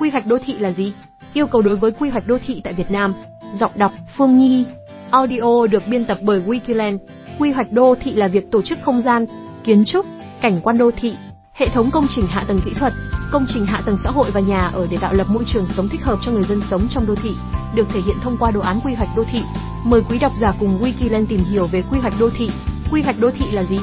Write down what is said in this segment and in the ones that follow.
Quy hoạch đô thị là gì? Yêu cầu đối với quy hoạch đô thị tại Việt Nam. Giọng đọc Phương Nhi. Audio được biên tập bởi Wikiland. Quy hoạch đô thị là việc tổ chức không gian, kiến trúc, cảnh quan đô thị, hệ thống công trình hạ tầng kỹ thuật, công trình hạ tầng xã hội và nhà ở để tạo lập môi trường sống thích hợp cho người dân sống trong đô thị, được thể hiện thông qua đồ án quy hoạch đô thị. Mời quý độc giả cùng Wikiland tìm hiểu về quy hoạch đô thị. Quy hoạch đô thị là gì?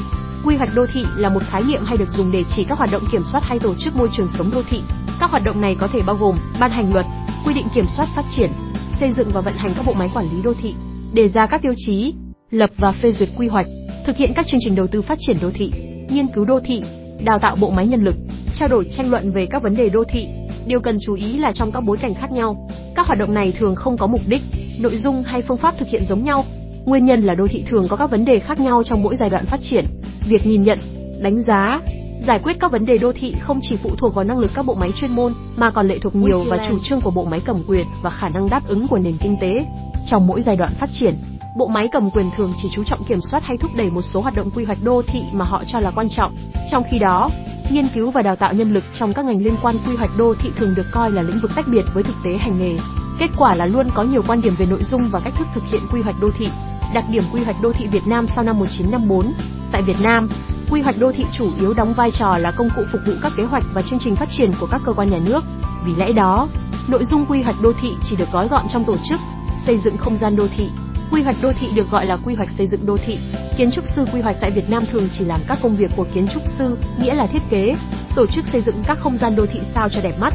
Quy hoạch đô thị là một khái niệm hay được dùng để chỉ các hoạt động kiểm soát hay tổ chức môi trường sống đô thị. Các hoạt động này có thể bao gồm ban hành luật, quy định kiểm soát phát triển, xây dựng và vận hành các bộ máy quản lý đô thị, đề ra các tiêu chí, lập và phê duyệt quy hoạch, thực hiện các chương trình đầu tư phát triển đô thị, nghiên cứu đô thị, đào tạo bộ máy nhân lực, trao đổi tranh luận về các vấn đề đô thị. Điều cần chú ý là trong các bối cảnh khác nhau, các hoạt động này thường không có mục đích, nội dung hay phương pháp thực hiện giống nhau. Nguyên nhân là đô thị thường có các vấn đề khác nhau trong mỗi giai đoạn phát triển. Việc nhìn nhận, đánh giá, giải quyết các vấn đề đô thị không chỉ phụ thuộc vào năng lực các bộ máy chuyên môn mà còn lệ thuộc nhiều vào chủ trương của bộ máy cầm quyền và khả năng đáp ứng của nền kinh tế. Trong mỗi giai đoạn phát triển, bộ máy cầm quyền thường chỉ chú trọng kiểm soát hay thúc đẩy một số hoạt động quy hoạch đô thị mà họ cho là quan trọng. Trong khi đó, nghiên cứu và đào tạo nhân lực trong các ngành liên quan quy hoạch đô thị thường được coi là lĩnh vực tách biệt với thực tế hành nghề. Kết quả là luôn có nhiều quan điểm về nội dung và cách thức thực hiện quy hoạch đô thị. Đặc điểm quy hoạch đô thị Việt Nam sau năm 1954. Tại Việt Nam, quy hoạch đô thị chủ yếu đóng vai trò là công cụ phục vụ các kế hoạch và chương trình phát triển của các cơ quan nhà nước. Vì lẽ đó, nội dung quy hoạch đô thị chỉ được gói gọn trong tổ chức, xây dựng không gian đô thị. Quy hoạch đô thị được gọi là quy hoạch xây dựng đô thị. Kiến trúc sư quy hoạch tại Việt Nam thường chỉ làm các công việc của kiến trúc sư, nghĩa là thiết kế, tổ chức xây dựng các không gian đô thị sao cho đẹp mắt,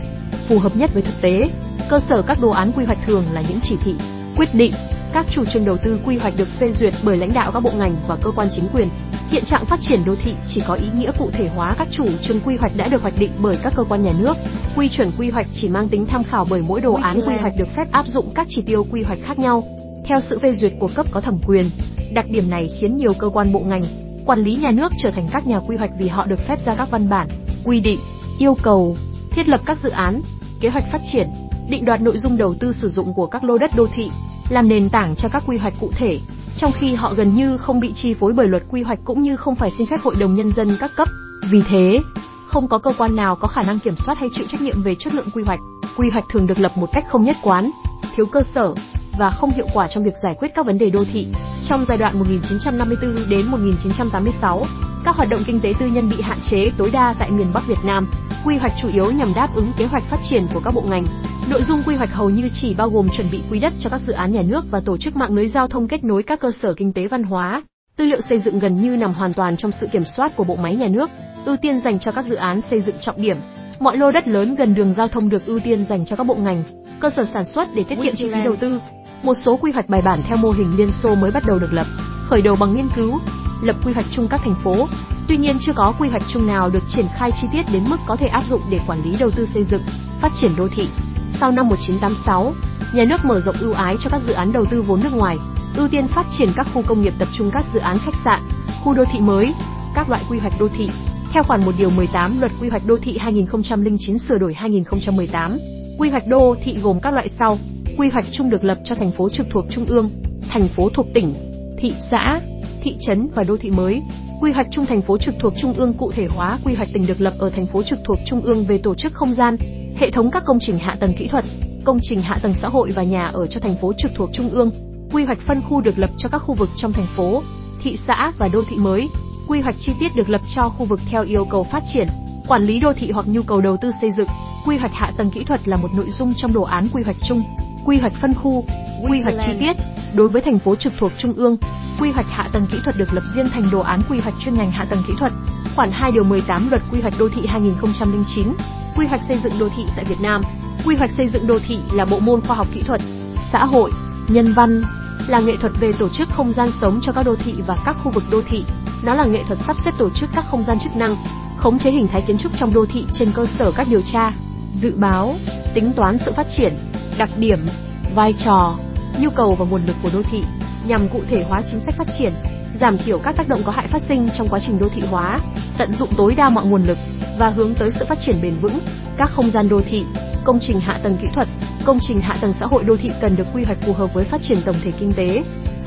phù hợp nhất với thực tế. Cơ sở các đồ án quy hoạch thường là những chỉ thị, quyết định, các chủ trương đầu tư quy hoạch được phê duyệt bởi lãnh đạo các bộ ngành và cơ quan chính quyền. Hiện trạng phát triển đô thị chỉ có ý nghĩa cụ thể hóa các chủ trương quy hoạch đã được hoạch định bởi các cơ quan nhà nước. Quy chuẩn quy hoạch chỉ mang tính tham khảo bởi mỗi đồ án quy hoạch được phép áp dụng các chỉ tiêu quy hoạch khác nhau theo sự phê duyệt của cấp có thẩm quyền. Đặc điểm này khiến nhiều cơ quan bộ ngành, quản lý nhà nước trở thành các nhà quy hoạch vì họ được phép ra các văn bản, quy định, yêu cầu, thiết lập các dự án, kế hoạch phát triển, định đoạt nội dung đầu tư sử dụng của các lô đất đô thị, làm nền tảng cho các quy hoạch cụ thể, trong khi họ gần như không bị chi phối bởi luật quy hoạch cũng như không phải xin phép hội đồng nhân dân các cấp. Vì thế, không có cơ quan nào có khả năng kiểm soát hay chịu trách nhiệm về chất lượng quy hoạch. Quy hoạch thường được lập một cách không nhất quán, thiếu cơ sở và không hiệu quả trong việc giải quyết các vấn đề đô thị. Trong giai đoạn 1954 đến 1986, các hoạt động kinh tế tư nhân bị hạn chế tối đa tại miền Bắc Việt Nam. Quy hoạch chủ yếu nhằm đáp ứng kế hoạch phát triển của các bộ ngành. Nội dung quy hoạch hầu như chỉ bao gồm chuẩn bị quỹ đất cho các dự án nhà nước và tổ chức mạng lưới giao thông kết nối các cơ sở kinh tế văn hóa. Tư liệu xây dựng gần như nằm hoàn toàn trong sự kiểm soát của bộ máy nhà nước, ưu tiên dành cho các dự án xây dựng trọng điểm. Mọi lô đất lớn gần đường giao thông được ưu tiên dành cho các bộ ngành, cơ sở sản xuất để tiết kiệm chi phí đầu tư. Một số quy hoạch bài bản theo mô hình Liên Xô mới bắt đầu được lập, khởi đầu bằng nghiên cứu, lập quy hoạch chung các thành phố. Tuy nhiên chưa có quy hoạch chung nào được triển khai chi tiết đến mức có thể áp dụng để quản lý đầu tư xây dựng, phát triển đô thị. Sau năm 1986, nhà nước mở rộng ưu ái cho các dự án đầu tư vốn nước ngoài, ưu tiên phát triển các khu công nghiệp tập trung các dự án khách sạn, khu đô thị mới, các loại quy hoạch đô thị. Theo khoản 1 điều 18 Luật Quy hoạch đô thị 2009 sửa đổi 2018, quy hoạch đô thị gồm các loại sau: Quy hoạch chung được lập cho thành phố trực thuộc trung ương, thành phố thuộc tỉnh, thị xã, thị trấn và đô thị mới. Quy hoạch chung thành phố trực thuộc trung ương cụ thể hóa quy hoạch tỉnh được lập ở thành phố trực thuộc trung ương về tổ chức không gian, hệ thống các công trình hạ tầng kỹ thuật, công trình hạ tầng xã hội và nhà ở cho thành phố trực thuộc trung ương. Quy hoạch phân khu được lập cho các khu vực trong thành phố, thị xã và đô thị mới. Quy hoạch chi tiết được lập cho khu vực theo yêu cầu phát triển, quản lý đô thị hoặc nhu cầu đầu tư xây dựng. Quy hoạch hạ tầng kỹ thuật là một nội dung trong đồ án quy hoạch chung quy hoạch phân khu, quy hoạch chi tiết. Đối với thành phố trực thuộc trung ương, quy hoạch hạ tầng kỹ thuật được lập riêng thành đồ án quy hoạch chuyên ngành hạ tầng kỹ thuật. Khoản 2 điều 18 Luật Quy hoạch đô thị 2009. Quy hoạch xây dựng đô thị tại Việt Nam. Quy hoạch xây dựng đô thị là bộ môn khoa học kỹ thuật, xã hội, nhân văn, là nghệ thuật về tổ chức không gian sống cho các đô thị và các khu vực đô thị. Nó là nghệ thuật sắp xếp tổ chức các không gian chức năng, khống chế hình thái kiến trúc trong đô thị trên cơ sở các điều tra, dự báo, tính toán sự phát triển, đặc điểm, vai trò, nhu cầu và nguồn lực của đô thị nhằm cụ thể hóa chính sách phát triển, giảm thiểu các tác động có hại phát sinh trong quá trình đô thị hóa, tận dụng tối đa mọi nguồn lực và hướng tới sự phát triển bền vững. Các không gian đô thị, công trình hạ tầng kỹ thuật, công trình hạ tầng xã hội đô thị cần được quy hoạch phù hợp với phát triển tổng thể kinh tế,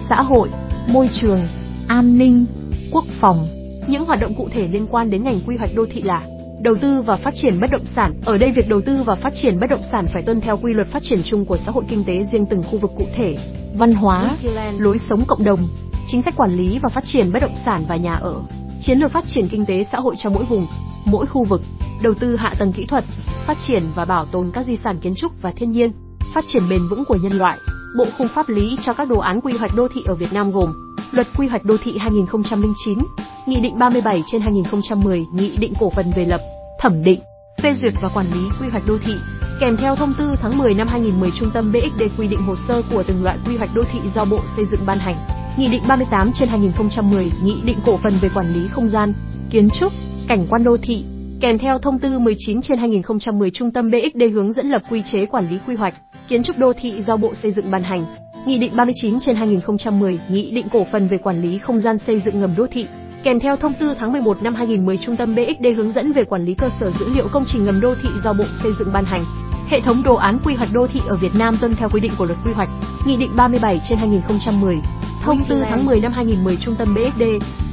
xã hội, môi trường, an ninh, quốc phòng. Những hoạt động cụ thể liên quan đến ngành quy hoạch đô thị là Đầu tư và phát triển bất động sản. Ở đây việc đầu tư và phát triển bất động sản phải tuân theo quy luật phát triển chung của xã hội kinh tế riêng từng khu vực cụ thể, văn hóa, lối sống cộng đồng, chính sách quản lý và phát triển bất động sản và nhà ở, chiến lược phát triển kinh tế xã hội cho mỗi vùng, mỗi khu vực, đầu tư hạ tầng kỹ thuật, phát triển và bảo tồn các di sản kiến trúc và thiên nhiên, phát triển bền vững của nhân loại. Bộ khung pháp lý cho các đồ án quy hoạch đô thị ở Việt Nam gồm Luật Quy hoạch đô thị 2009, Nghị định 37 trên 2010, Nghị định cổ phần về lập, thẩm định, phê duyệt và quản lý quy hoạch đô thị, kèm theo thông tư tháng 10 năm 2010 Trung tâm BXD quy định hồ sơ của từng loại quy hoạch đô thị do Bộ Xây dựng ban hành. Nghị định 38 trên 2010, Nghị định cổ phần về quản lý không gian, kiến trúc, cảnh quan đô thị, kèm theo thông tư 19 trên 2010 Trung tâm BXD hướng dẫn lập quy chế quản lý quy hoạch, kiến trúc đô thị do Bộ Xây dựng ban hành. Nghị định 39 trên 2010, Nghị định cổ phần về quản lý không gian xây dựng ngầm đô thị, kèm theo thông tư tháng 11 năm 2010 Trung tâm BXD hướng dẫn về quản lý cơ sở dữ liệu công trình ngầm đô thị do Bộ Xây dựng ban hành. Hệ thống đồ án quy hoạch đô thị ở Việt Nam tuân theo quy định của Luật Quy hoạch, Nghị định 37 trên 2010, thông tư tháng 10 năm 2010 Trung tâm BSD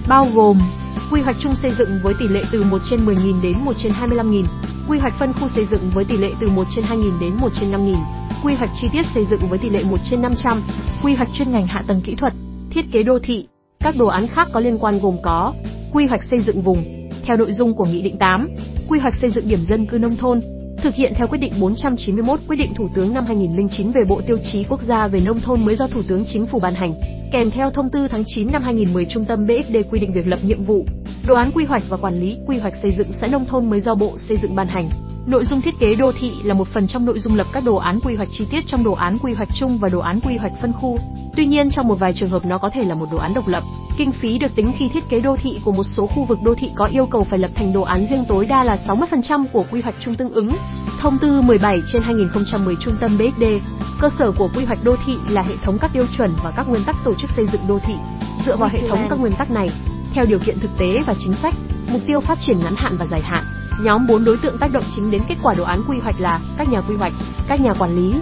bao gồm quy hoạch chung xây dựng với tỷ lệ từ 1 trên 10.000 đến 1 trên 25.000, quy hoạch phân khu xây dựng với tỷ lệ từ 1 trên 2.000 đến 1 trên 5.000, quy hoạch chi tiết xây dựng với tỷ lệ 1 trên 500, quy hoạch chuyên ngành hạ tầng kỹ thuật, thiết kế đô thị. Các đồ án khác có liên quan gồm có quy hoạch xây dựng vùng theo nội dung của Nghị định 8, quy hoạch xây dựng điểm dân cư nông thôn, thực hiện theo quyết định 491 quyết định Thủ tướng năm 2009 về Bộ Tiêu chí Quốc gia về nông thôn mới do Thủ tướng Chính phủ ban hành, kèm theo thông tư tháng 9 năm 2010 Trung tâm BXD quy định việc lập nhiệm vụ, đồ án quy hoạch và quản lý quy hoạch xây dựng xã nông thôn mới do Bộ Xây dựng ban hành. Nội dung thiết kế đô thị là một phần trong nội dung lập các đồ án quy hoạch chi tiết trong đồ án quy hoạch chung và đồ án quy hoạch phân khu. Tuy nhiên trong một vài trường hợp nó có thể là một đồ án độc lập. Kinh phí được tính khi thiết kế đô thị của một số khu vực đô thị có yêu cầu phải lập thành đồ án riêng tối đa là 60% của quy hoạch chung tương ứng. Thông tư 17 trên 2010 Trung tâm BXD, cơ sở của quy hoạch đô thị là hệ thống các tiêu chuẩn và các nguyên tắc tổ chức xây dựng đô thị. Dựa vào hệ thống các nguyên tắc này, theo điều kiện thực tế và chính sách, mục tiêu phát triển ngắn hạn và dài hạn, Nhóm 4 đối tượng tác động chính đến kết quả đồ án quy hoạch là các nhà quy hoạch, các nhà quản lý,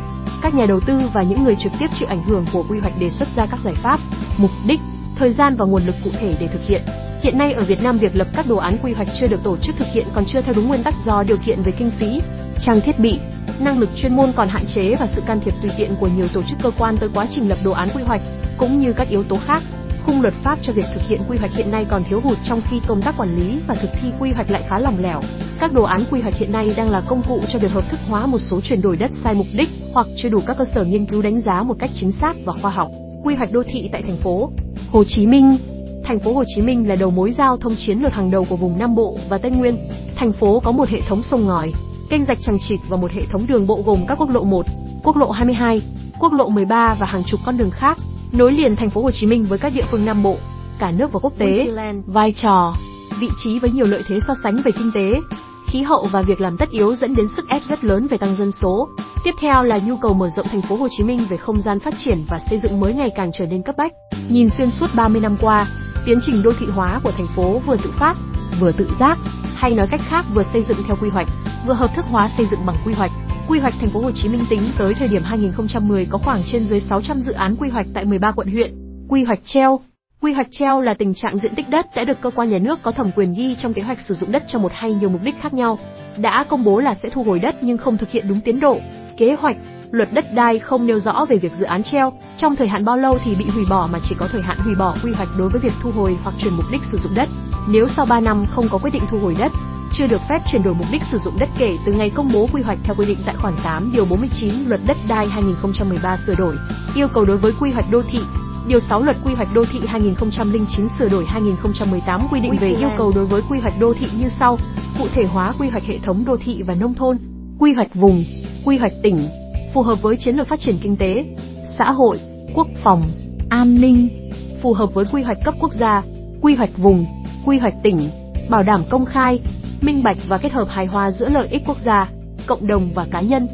các nhà đầu tư và những người trực tiếp chịu ảnh hưởng của quy hoạch đề xuất ra các giải pháp, mục đích, thời gian và nguồn lực cụ thể để thực hiện. Hiện nay ở Việt Nam việc lập các đồ án quy hoạch chưa được tổ chức thực hiện còn chưa theo đúng nguyên tắc do điều kiện về kinh phí, trang thiết bị, năng lực chuyên môn còn hạn chế và sự can thiệp tùy tiện của nhiều tổ chức cơ quan tới quá trình lập đồ án quy hoạch, cũng như các yếu tố khác khung luật pháp cho việc thực hiện quy hoạch hiện nay còn thiếu hụt trong khi công tác quản lý và thực thi quy hoạch lại khá lỏng lẻo. Các đồ án quy hoạch hiện nay đang là công cụ cho việc hợp thức hóa một số chuyển đổi đất sai mục đích hoặc chưa đủ các cơ sở nghiên cứu đánh giá một cách chính xác và khoa học. Quy hoạch đô thị tại thành phố Hồ Chí Minh Thành phố Hồ Chí Minh là đầu mối giao thông chiến lược hàng đầu của vùng Nam Bộ và Tây Nguyên. Thành phố có một hệ thống sông ngòi, kênh rạch chằng chịt và một hệ thống đường bộ gồm các quốc lộ 1, quốc lộ 22, quốc lộ 13 và hàng chục con đường khác nối liền thành phố Hồ Chí Minh với các địa phương Nam Bộ, cả nước và quốc tế. Vai trò, vị trí với nhiều lợi thế so sánh về kinh tế, khí hậu và việc làm tất yếu dẫn đến sức ép rất lớn về tăng dân số. Tiếp theo là nhu cầu mở rộng thành phố Hồ Chí Minh về không gian phát triển và xây dựng mới ngày càng trở nên cấp bách. Nhìn xuyên suốt 30 năm qua, tiến trình đô thị hóa của thành phố vừa tự phát, vừa tự giác, hay nói cách khác vừa xây dựng theo quy hoạch, vừa hợp thức hóa xây dựng bằng quy hoạch. Quy hoạch thành phố Hồ Chí Minh tính tới thời điểm 2010 có khoảng trên dưới 600 dự án quy hoạch tại 13 quận huyện. Quy hoạch treo Quy hoạch treo là tình trạng diện tích đất đã được cơ quan nhà nước có thẩm quyền ghi trong kế hoạch sử dụng đất cho một hay nhiều mục đích khác nhau, đã công bố là sẽ thu hồi đất nhưng không thực hiện đúng tiến độ, kế hoạch, luật đất đai không nêu rõ về việc dự án treo, trong thời hạn bao lâu thì bị hủy bỏ mà chỉ có thời hạn hủy bỏ quy hoạch đối với việc thu hồi hoặc chuyển mục đích sử dụng đất. Nếu sau 3 năm không có quyết định thu hồi đất, chưa được phép chuyển đổi mục đích sử dụng đất kể từ ngày công bố quy hoạch theo quy định tại khoản 8 điều 49 Luật đất đai 2013 sửa đổi, yêu cầu đối với quy hoạch đô thị, Điều 6 Luật Quy hoạch đô thị 2009 sửa đổi 2018 quy định về yêu cầu đối với quy hoạch đô thị như sau: cụ thể hóa quy hoạch hệ thống đô thị và nông thôn, quy hoạch vùng, quy hoạch tỉnh, phù hợp với chiến lược phát triển kinh tế, xã hội, quốc phòng, an ninh, phù hợp với quy hoạch cấp quốc gia, quy hoạch vùng, quy hoạch tỉnh, bảo đảm công khai, minh bạch và kết hợp hài hòa giữa lợi ích quốc gia, cộng đồng và cá nhân,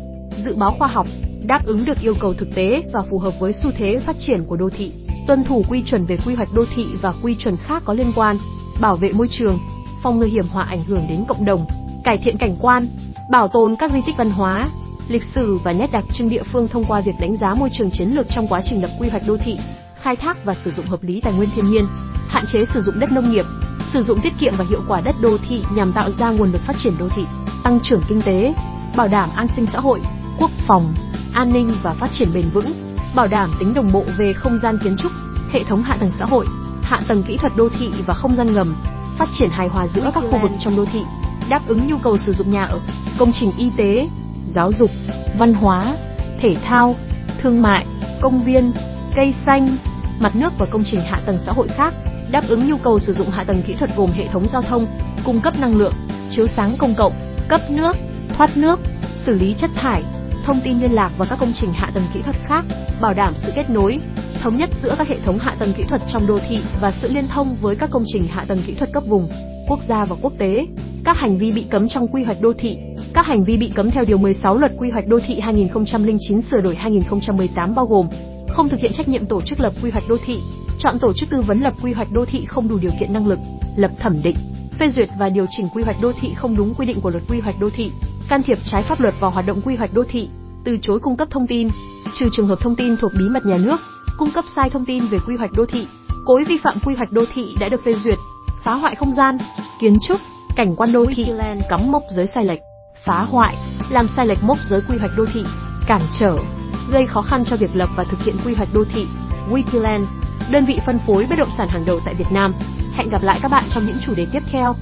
dự báo khoa học, đáp ứng được yêu cầu thực tế và phù hợp với xu thế phát triển của đô thị, tuân thủ quy chuẩn về quy hoạch đô thị và quy chuẩn khác có liên quan, bảo vệ môi trường, phòng ngừa hiểm họa ảnh hưởng đến cộng đồng, cải thiện cảnh quan, bảo tồn các di tích văn hóa, lịch sử và nét đặc trưng địa phương thông qua việc đánh giá môi trường chiến lược trong quá trình lập quy hoạch đô thị, khai thác và sử dụng hợp lý tài nguyên thiên nhiên, hạn chế sử dụng đất nông nghiệp, sử dụng tiết kiệm và hiệu quả đất đô thị nhằm tạo ra nguồn lực phát triển đô thị, tăng trưởng kinh tế, bảo đảm an sinh xã hội, quốc phòng, an ninh và phát triển bền vững, bảo đảm tính đồng bộ về không gian kiến trúc, hệ thống hạ tầng xã hội, hạ tầng kỹ thuật đô thị và không gian ngầm, phát triển hài hòa giữa các khu vực trong đô thị, đáp ứng nhu cầu sử dụng nhà ở, công trình y tế, giáo dục, văn hóa, thể thao, thương mại, công viên, cây xanh, mặt nước và công trình hạ tầng xã hội khác, đáp ứng nhu cầu sử dụng hạ tầng kỹ thuật gồm hệ thống giao thông, cung cấp năng lượng, chiếu sáng công cộng, cấp nước, thoát nước, xử lý chất thải, thông tin liên lạc và các công trình hạ tầng kỹ thuật khác, bảo đảm sự kết nối, thống nhất giữa các hệ thống hạ tầng kỹ thuật trong đô thị và sự liên thông với các công trình hạ tầng kỹ thuật cấp vùng, quốc gia và quốc tế. Các hành vi bị cấm trong quy hoạch đô thị các hành vi bị cấm theo Điều 16 Luật Quy hoạch Đô thị 2009 sửa đổi 2018 bao gồm không thực hiện trách nhiệm tổ chức lập quy hoạch đô thị, chọn tổ chức tư vấn lập quy hoạch đô thị không đủ điều kiện năng lực, lập thẩm định, phê duyệt và điều chỉnh quy hoạch đô thị không đúng quy định của luật quy hoạch đô thị, can thiệp trái pháp luật vào hoạt động quy hoạch đô thị, từ chối cung cấp thông tin, trừ trường hợp thông tin thuộc bí mật nhà nước, cung cấp sai thông tin về quy hoạch đô thị, cố ý vi phạm quy hoạch đô thị đã được phê duyệt, phá hoại không gian, kiến trúc, cảnh quan đô thị, cắm mốc giới sai lệch, phá hoại, làm sai lệch mốc giới quy hoạch đô thị, cản trở, gây khó khăn cho việc lập và thực hiện quy hoạch đô thị. Wikiland, đơn vị phân phối bất động sản hàng đầu tại Việt Nam. Hẹn gặp lại các bạn trong những chủ đề tiếp theo.